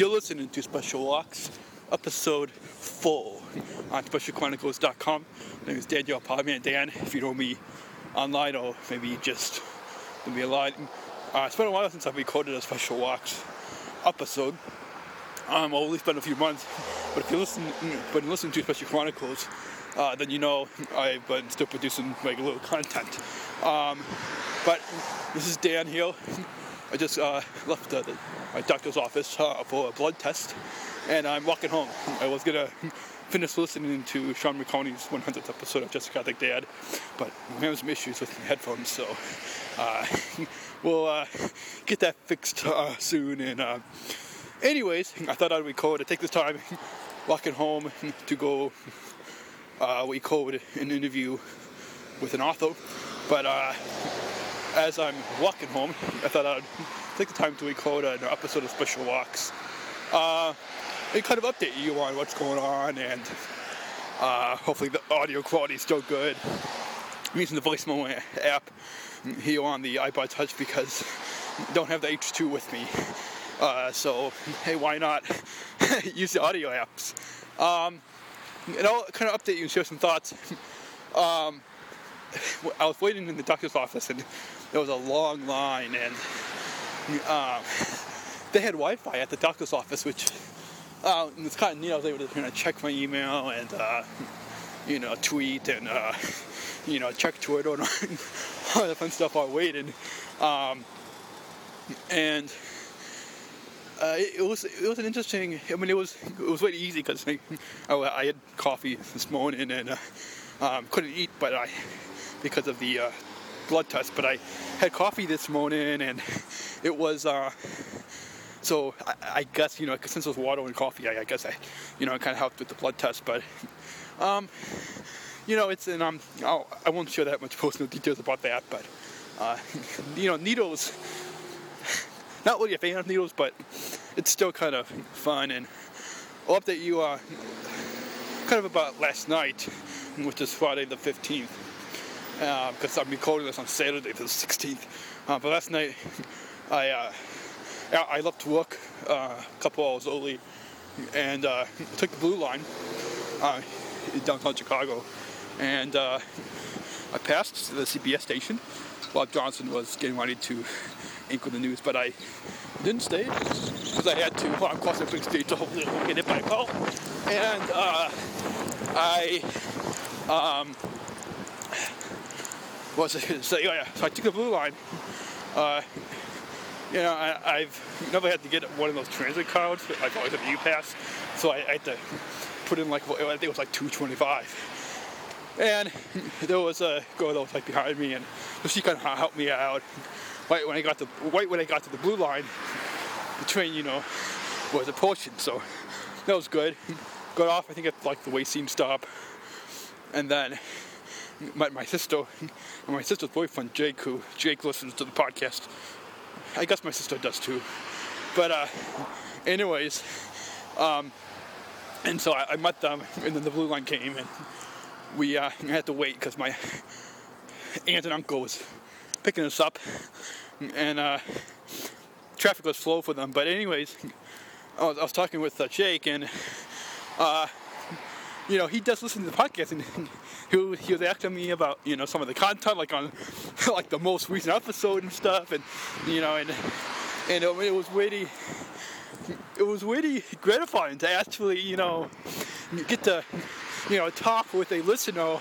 You're listening to Special Walks, episode 4 on SpecialChronicles.com. My name is Daniel Podman Dan. If you know me online or maybe just know me online, uh, it's been a while since I've recorded a Special Walks episode. Um, or at least been a few months. But if you listen, but you listen to Special Chronicles, uh, then you know I've been still producing regular content. Um, but this is Dan Hill. I just uh, left the, the, my doctor's office uh, for a blood test, and I'm walking home. I was gonna finish listening to Sean McConaughey's 100th episode of Jessica Like Dad, but I'm having some issues with my headphones, so uh, we'll uh, get that fixed uh, soon. And uh, anyways, I thought I'd record. I take this time walking home to go uh, record an interview with an author, but as I'm walking home, I thought I'd take the time to record an episode of Special Walks uh, kind of update you on what's going on and uh, hopefully the audio quality is still good. I'm using the voicemail app here on the iPod Touch because I don't have the H2 with me. Uh, so, hey, why not use the audio apps? Um, and I'll kind of update you and share some thoughts. Um, I was waiting in the doctor's office and there was a long line and um, they had Wi-Fi at the doctor's office, which uh, it's kind of neat. I was able to you know, check my email and uh, you know tweet and uh, you know check Twitter and all the fun stuff while waiting. Um, and uh, it, it, was it was an interesting. I mean, it was it was really easy because I, I, had coffee this morning and uh, um, couldn't eat, but I because of the blood test. But I had coffee this morning, and it was. Uh, so I, I, guess you know since it was water and coffee, I, I guess I, you know, it kind of helped with the blood test. But, um, you know, it's and um, I'll, I won't share that much personal details about that. But, uh, you know, needles. Not really a fan of needles, but it's still kind of fun. And I'll update you uh, kind of about last night, which is Friday the 15th because uh, I'm recording this on Saturday the 16th. Uh, but last night, I uh, I left work uh, a couple hours early and uh, took the blue line uh, downtown Chicago, and I passed the CBS station. while Johnson was getting ready to anchor the news, but I didn't stay because I had to. Well, I'm crossing big street to hopefully get hit by a car, and I. Um, was so, yeah, so I took the blue line. Uh, you know, I, have never had to get one of those transit cards. I've always had the U-Pass, so I, I, had to put in like I think it was like 225. And there was a girl that was like behind me, and she kind of helped me out. Right when I got to right when I got to the blue line, the train, you know, was approaching, so that was good. Got off, I think at like the Wayseam stop, and then my, my sister, my sister's boyfriend Jake, who Jake listens to the podcast. I guess my sister does too. But uh, anyways, um, and so I, I, met them, and then the blue line came, and we uh, had to wait because my aunt and uncle was picking us up, and uh, traffic was slow for them. But anyways, I was, I was talking with uh, Jake, and uh, you know, he does listen to the podcast, and he, he was asking me about, you know, some of the content, like on, like the most recent episode and stuff, and you know, and and it, it was really, it was really gratifying to actually, you know, get to, you know, talk with a listener.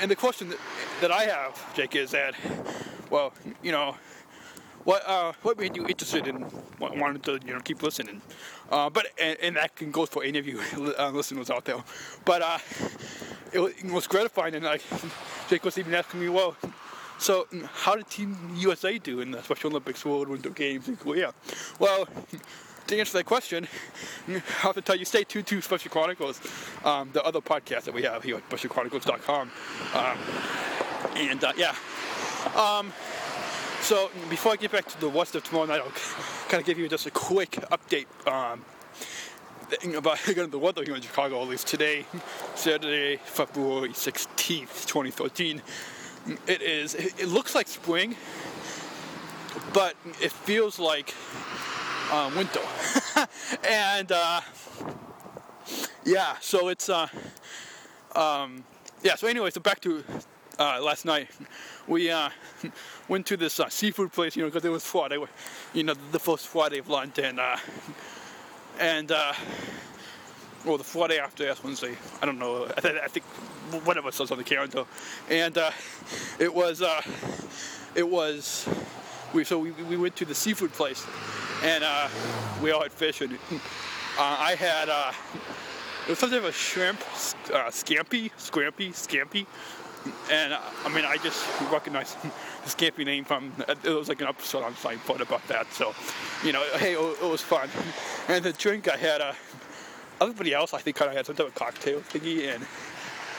And the question that, that I have, Jake, is that, well, you know, what uh, what made you interested in wanting to you know keep listening? Uh, but and, and, that can go for any of you uh, listeners out there. But it, it, was gratifying, and like Jake was even asking me, well, so how did Team USA do in the Special Olympics World Winter Games in Korea? Well. To answer that question, I have to tell you, stay tuned to Special Chronicles, um, the other podcast that we have here at SpecialChronicles.com. Um, and uh, yeah. Um, so before I get back to the what's of tomorrow night, I'll kind of give you just a quick update um, about the weather here in Chicago, at least today, Saturday, February 16th, 2013. It is, it looks like spring, but it feels like uh, winter. and uh, yeah, so it's uh, um, yeah. So anyway, so back to uh, last night, we uh, went to this uh, seafood place, you know, because it was Friday, you know, the first Friday of Lent, and uh, and uh, well, the Friday after last Wednesday, I don't know, I, th- I think us was on the calendar, and uh, it was uh, it was we so we, we went to the seafood place, and uh, we all had fish, and uh, I had uh, it was something of a shrimp uh, scampi, scrampy, scampi, and I mean I just recognized scampi name from it was like an episode on Seinfeld about that, so you know hey it, was fun, and the drink I had uh, everybody else I think kind of had some type of cocktail thingy, and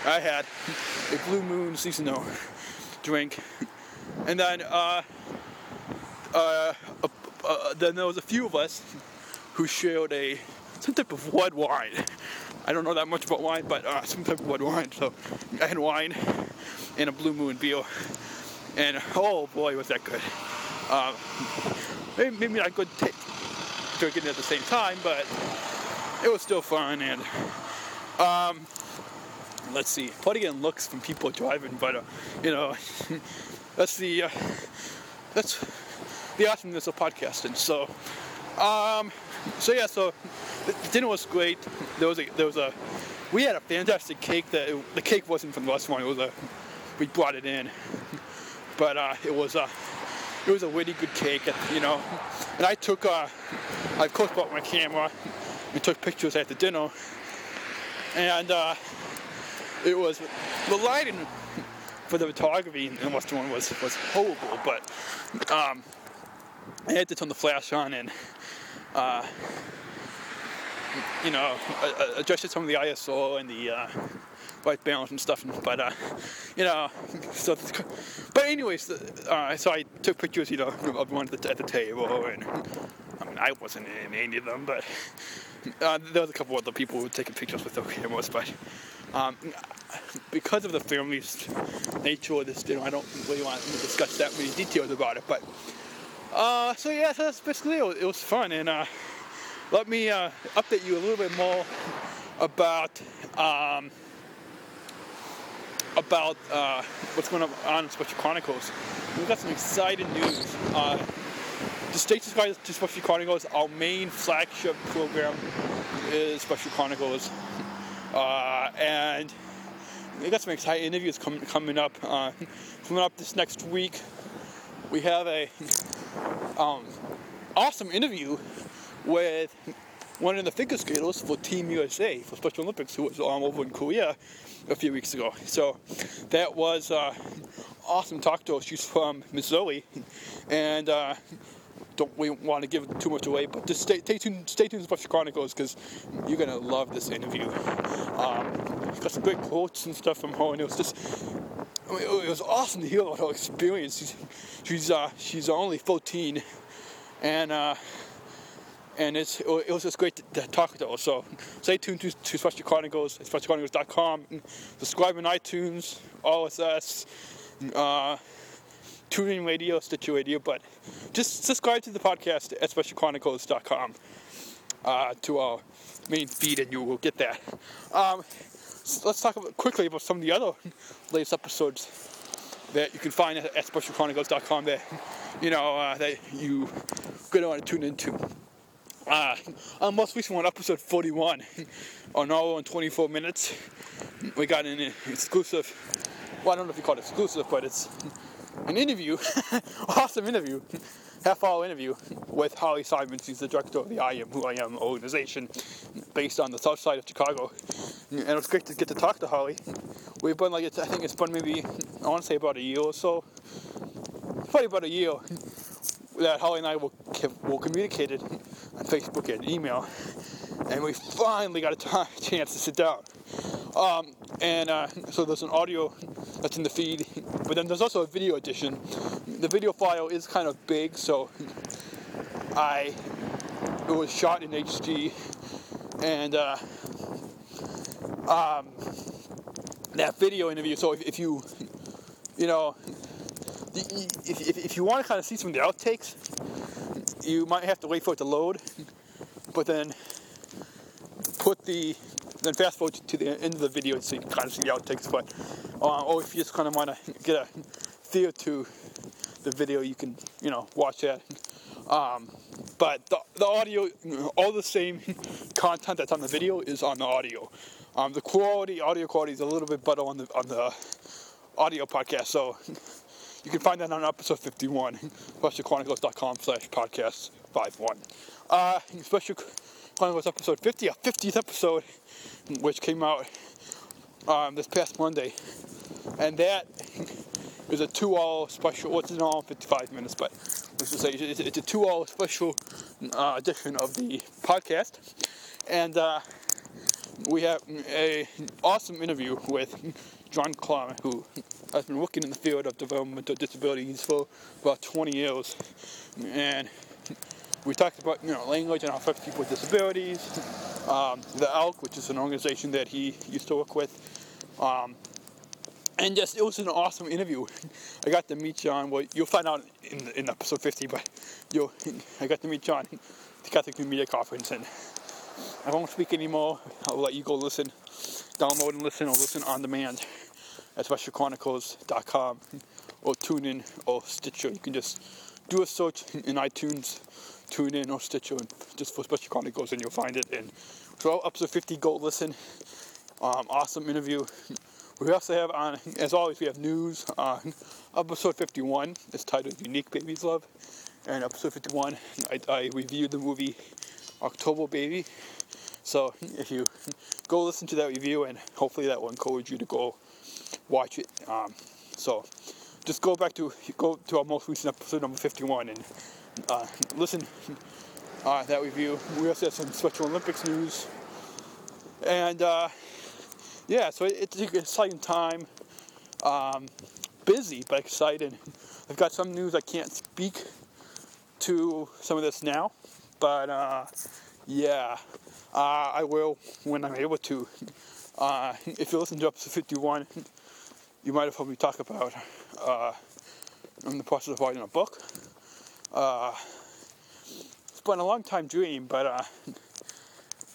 I had a Blue Moon seasonal drink, and then. Uh, uh, uh, uh, then there was a few of us who shared a some type of red wine. I don't know that much about wine, but uh, some type of red wine. So I had wine and a Blue Moon beer, and oh boy, was that good. Uh, maybe, maybe not good t- drinking at the same time, but it was still fun. And um, let's see, putting in looks from people driving, but uh, you know, that's the uh, that's the awesomeness of podcasting. So, um, so yeah, so dinner was great. There was a there was a we had a fantastic cake. That it, the cake wasn't from the restaurant. It was a we brought it in, but uh, it was a it was a really good cake. You know, and I took uh, I of course brought my camera and took pictures at the dinner, and uh, it was the lighting for the photography in the restaurant was was horrible, but um, I had to turn the flash on and, uh, you know, adjusted some of the ISO and the uh, white balance and stuff. But, uh, you know, so, but anyways, uh, so I took pictures, you know, of one at the, at the table and, I mean, I wasn't in any of them, but uh, there was a couple other people who were taking pictures with their cameras, but um, because of the family's nature of this you know, I don't really want to discuss that many details about it, but uh, so yeah, so that's basically it. It was fun, and uh, let me uh, update you a little bit more about um, about uh, what's going on in Special Chronicles. We've got some exciting news. Uh, stay subscribed to Special Chronicles, our main flagship program is Special Chronicles, uh, and we got some exciting interviews coming coming up. coming up this next week, we have a um, awesome interview with one of the figure skaters for Team USA for Special Olympics who was um, over in Korea a few weeks ago. So that was uh, awesome talk to her. She's from Missouri, and uh, don't we want to give too much away, but just stay, stay tuned, stay tuned to Special Chronicles because you're gonna love this interview. Um, got some great quotes and stuff from her, and it was just I mean, it was awesome to hear about her experience. She's she's, uh, she's only 14, and uh, and it's it was just great to, to talk to her. So stay tuned to, to Special Chronicles, specialchronicles.com. Subscribe on iTunes, RSS, uh, TuneIn Radio, Stitcher Radio, but just subscribe to the podcast at specialchronicles.com uh, to our main feed, and you will get that. Um, let's talk about, quickly about some of the other latest episodes that you can find at, at specialchronicles.com that you know uh, that you gonna want to tune into. Uh, our most recent one, episode 41, on hour and 24 minutes, we got an exclusive. Well, I don't know if you call it exclusive, but it's an interview, awesome interview, half hour interview with Holly Simons. She's the director of the I Am Who I Am organization based on the south side of Chicago. And it was great to get to talk to Holly. We've been like, I think it's been maybe, I want to say about a year or so, probably about a year that Holly and I will, will communicated Facebook and email. And we finally got a chance to sit down. Um, and uh, so there's an audio that's in the feed, but then there's also a video edition. The video file is kind of big, so I it was shot in HD, and uh, um, that video interview. So if, if you you know if, if, if you want to kind of see some of the outtakes, you might have to wait for it to load. but then put the then fast forward to the end of the video so you can kind of see the outtakes. But uh, or if you just kind of want to get a feel to the video, you can you know watch that. Um, but the, the audio, all the same content that's on the video is on the audio. Um, the quality, audio quality, is a little bit better on the on the audio podcast. So you can find that on episode 51, specialchronicles.com slash podcast 51. Uh, Special Chronicles episode 50, a 50th episode, which came out um, this past Monday. And that is a two-hour special, well, it's an hour 55 minutes, but let's just say it's, it's a two-hour special uh, edition of the podcast. And uh, we have a awesome interview with John Clark, who has been working in the field of developmental disabilities for about 20 years. And we talked about you know language and how affects people with disabilities. Um, the ELK, which is an organization that he used to work with. Um, and just it was an awesome interview. I got to meet John. Well, you'll find out in, in episode 50, but you I got to meet John at the Catholic Media Conference, and I won't speak anymore. I'll let you go listen, download and listen, or listen on demand at specialchronicles.com or tune in or Stitcher. You can just do a search in iTunes, tune in or Stitcher, and just for Special Chronicles, and you'll find it. And so up to 50, go listen. Um, awesome interview. We also have on, as always, we have news on episode 51. It's titled Unique Baby's Love. And episode 51, I, I reviewed the movie October Baby. So if you go listen to that review, and hopefully that will encourage you to go watch it. Um, so just go back to go to our most recent episode number 51 and uh, listen uh, that review. We also have some Special Olympics news, and uh, yeah, so it's an exciting time. Um, busy but exciting. I've got some news I can't speak to some of this now, but uh, yeah, uh, I will when I'm able to. Uh, if you listen to episode 51, you might have heard me talk about uh, in the process of writing a book. Uh, it's been a long time dream, but uh,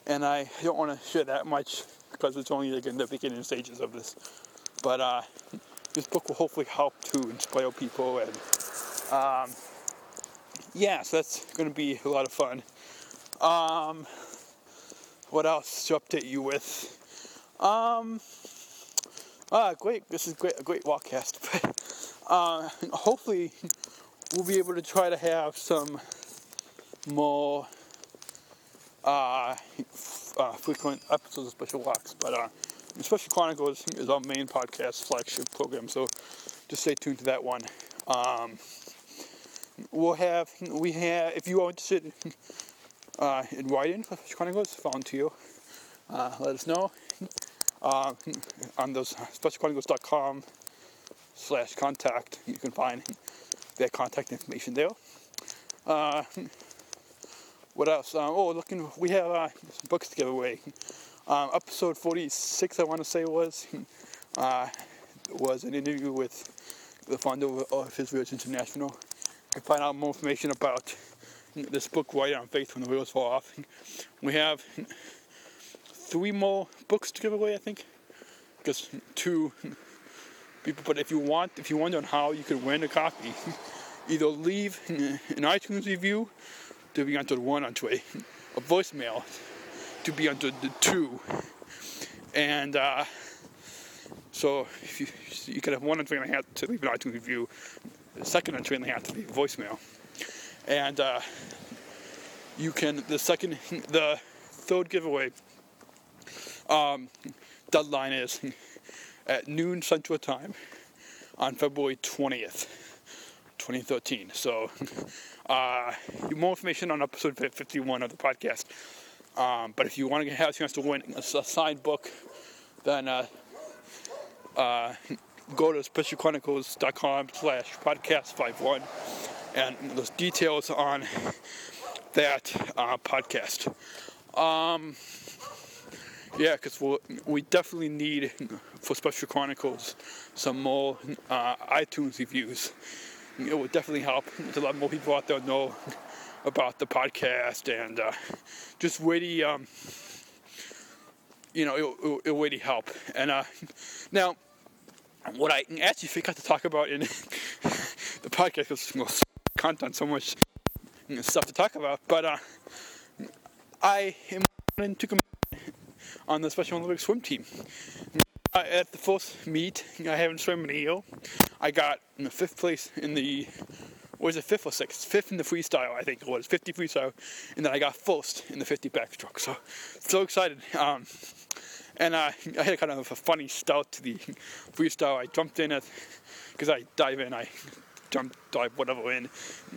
and I don't want to share that much because it's only like in the beginning stages of this. But uh, this book will hopefully help to inspire people, and um, yeah, so that's going to be a lot of fun. Um, what else to update you with? Um, ah, great! This is great, a great walk walkcast. But uh, hopefully, we'll be able to try to have some more uh, uh, frequent episodes of Special Walks. But uh, Special Chronicles is our main podcast flagship program, so just stay tuned to that one. Um, we'll have we have if you are interested uh, in writing Special Chronicles, volunteer. Uh, let us know uh, on those specialchronicles.com slash contact. You can find their contact information there. Uh, what else? Uh, oh, looking, we have uh, some books to give away. Um, episode 46, I want to say was uh, was an interview with the founder of His Wheels International. You can find out more information about this book right on Faith when the Wheels Fall Off. We have three more books to give away, I think. Because two people, but if you want, if you wonder on how you could win a copy, either leave an iTunes review to be entered one onto a, a voicemail to be entered the two. And uh, so you, you could have one entry and a half to leave an iTunes review, the second entry and a half to leave voicemail. And uh, you can, the second, the third giveaway um, deadline is at noon Central Time on February 20th, 2013. So, uh, more information on episode 51 of the podcast. Um, but if you want to have a chance to win a, signed book, then uh, uh, go to specialchronicles.com slash podcast 51 and those details on that uh, podcast. Um, yeah, because we we definitely need for Special Chronicles some more uh, iTunes reviews. It would definitely help. A lot more people out there know about the podcast and uh, just really, um, you know, it, it really help. And uh, now, what I actually forgot to talk about in the podcast was content, so much stuff to talk about, but uh, I am to compete on the Special Olympics swim team. Uh, at the first meet, I haven't swum in a year. I got in the fifth place in the was it fifth or sixth? Fifth in the freestyle, I think it was 50 freestyle, and then I got first in the 50 backstroke. So so excited. Um, and uh, I had kind of a funny start to the freestyle. I jumped in at because I dive in. I jump dive whatever in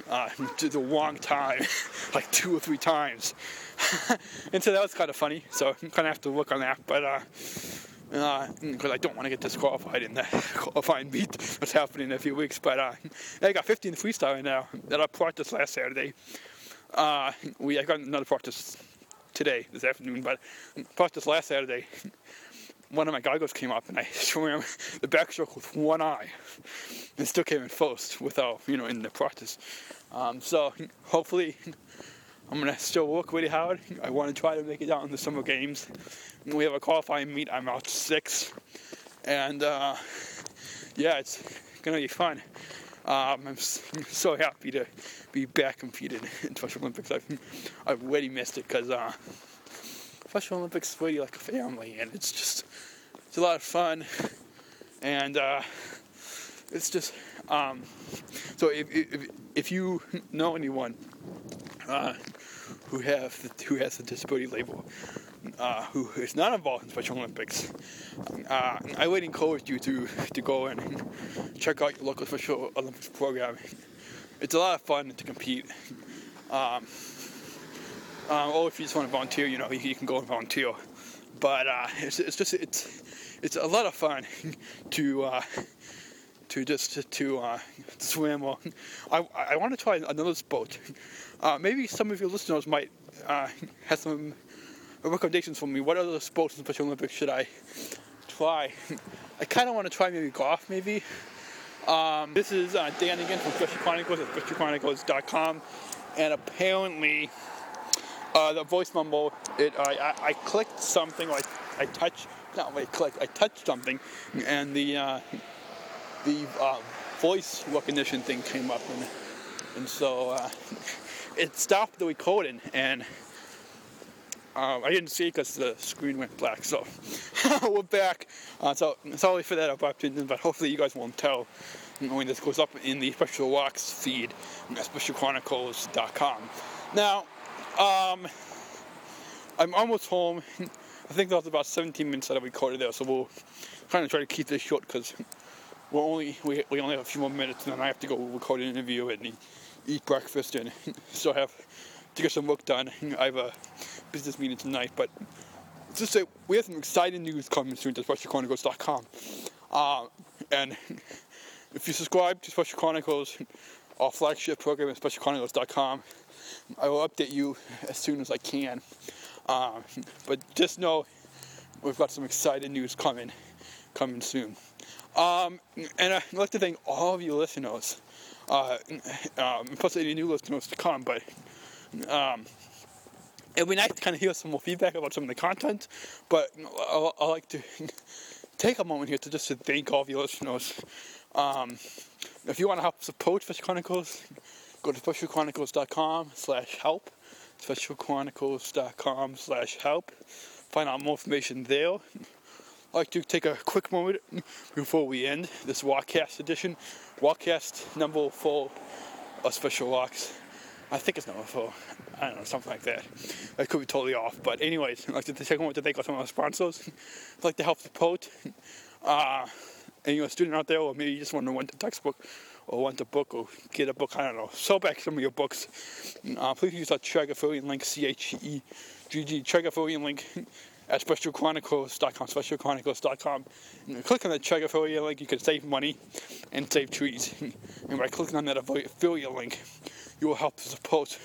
uh, the wrong time, like two or three times. and so that was kind of funny. So I'm kind of have to look on that, but. Uh, because uh, I don't want to get disqualified in the qualifying meet that's happening in a few weeks. But uh, I got 15 freestyle right now that I practiced last Saturday. Uh, we I got another practice today, this afternoon, but practice last Saturday. One of my goggles came up and I swam the backstroke with one eye and still came in first without, you know, in the practice. Um, so hopefully I'm gonna still work really hard. I want to try to make it out in the summer games. We have a qualifying meet. I'm out six, and uh, yeah, it's gonna be fun. Um, I'm so happy to be back competing in Special Olympics. I've I've really missed it because uh, Special Olympics is really like a family, and it's just it's a lot of fun, and uh, it's just um, so if, if if you know anyone uh, who have who has a disability label, uh, who is not involved in Special Olympics, uh, I would encourage you to to go and check out your local Special Olympics program. It's a lot of fun to compete. Um, uh, or if you just want to volunteer, you know, you, you can go and volunteer. But uh, it's, it's just it's it's a lot of fun to uh, to just to, uh, swim. Or I, I want to try another sport. Uh, maybe some of your listeners might uh, have some recommendations for me. What other sports in the Special Olympics should I try? I kind of want to try maybe golf, maybe. Um, this is Dan again from Special Chronicles at specialchronicles.com, and apparently uh, the voice mumble. It I, I, I clicked something like I touched not really clicked. I touched something, and the uh, the uh, voice recognition thing came up, and and so uh, it stopped the recording, and um, I didn't see because the screen went black. So we're back. Uh, so sorry for that opinion, but hopefully you guys won't tell when this goes up in the Special Walks feed at SpecialChronicles.com. Now, um, I'm almost home. I think that was about 17 minutes that I recorded there, so we'll kind of try to keep this short because we're only we, we only have a few more minutes, and then I have to go record an interview and eat breakfast and still have to get some work done. I have a business meeting tonight, but just say we have some exciting news coming soon to SpecialChronicles.com. Uh, and if you subscribe to Special Chronicles, our flagship program at SpecialChronicles.com, I will update you as soon as I can. Uh, but just know we've got some exciting news coming, coming soon. Um, and I'd like to thank all of you listeners uh, um, plus any new listeners to come. But um, it would be nice to kind of hear some more feedback about some of the content. But I, I like to take a moment here to just to thank all of you listeners. Um, if you want to help support Special Chronicles, go to specialchronicles.com slash help. Specialchronicles.com slash help. Find out more information there. I'd like to take a quick moment before we end this Walkcast edition. Walkcast number four of Special Walks. I think it's number four. I don't know, something like that. I could be totally off. But anyways, I'd like to take a moment to thank some of our sponsors. I'd like to help support uh, and you're a student out there, or maybe you just want to want a textbook or want a book or get a book, I don't know. Sell back some of your books. Uh, please use our Chegg affiliate link, C H E G G, Chegg affiliate link at specialchronicles.com, specialchronicles.com. And click on the Chegg affiliate link, you can save money and save trees. And by clicking on that affiliate link, you will help to support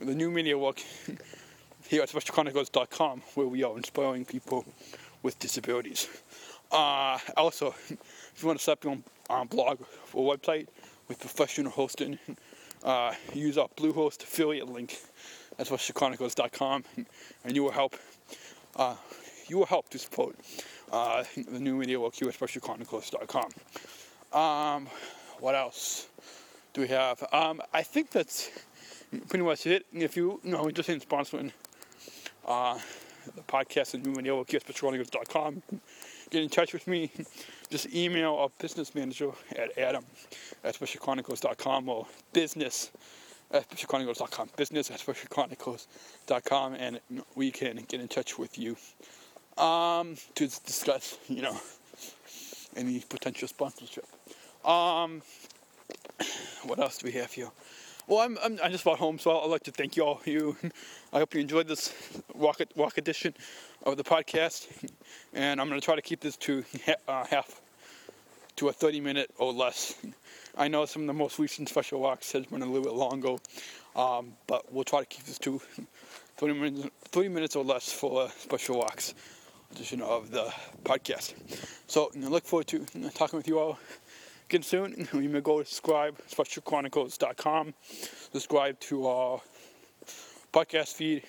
the new media work here at specialchronicles.com, where we are inspiring people with disabilities. Uh, also, if you want to set up your own uh, blog or website with professional hosting, uh, use our Bluehost affiliate link at SpecialChronicles.com, and you will help. Uh, you will help to support uh, the new media work here at SpecialChronicles.com. Um, what else do we have? Um, I think that's pretty much it. If you, you know interested in sponsoring uh, the podcast and new media work here at get in touch with me. Just email our business manager at adam at specialchronicles.com or business at specialchronicles.com. Business at specialchronicles.com and we can get in touch with you um, to discuss, you know, any potential sponsorship. Um, what else do we have here? Well, I'm, I'm, I just bought home, so I'd like to thank you all. You, I hope you enjoyed this walk walk edition of the podcast, and I'm going to try to keep this to uh, half to a 30 minute or less. I know some of the most recent special walks has been a little bit longer, um, but we'll try to keep this to 30 minutes, 30 minutes or less for a special walks edition of the podcast. So I look forward to talking with you all again soon. You may go subscribe, specialchronicles.com, subscribe to our podcast feed,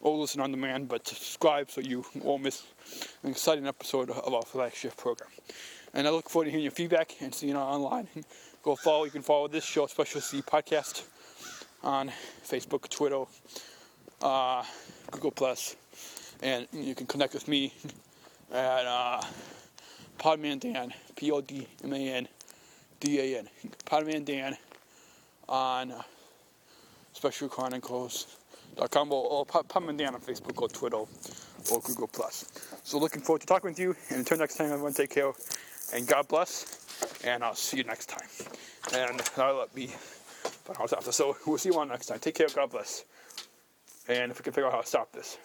or listen on demand, but subscribe so you won't miss an exciting episode of our flagship program. And I look forward to hearing your feedback and seeing you online. Go follow, you can follow this show, Special C Podcast, on Facebook, Twitter, uh, Google Plus, and you can connect with me at uh, Podman Dan, P O D M A N D A N. Podman Dan on uh, specialchronicles.com or, or Podman Dan on Facebook or Twitter or Google Plus. So looking forward to talking with you. And until next time, everyone take care and God bless. And I'll see you next time. And I'll let me. So we'll see you on next time. Take care. God bless. And if we can figure out how to stop this.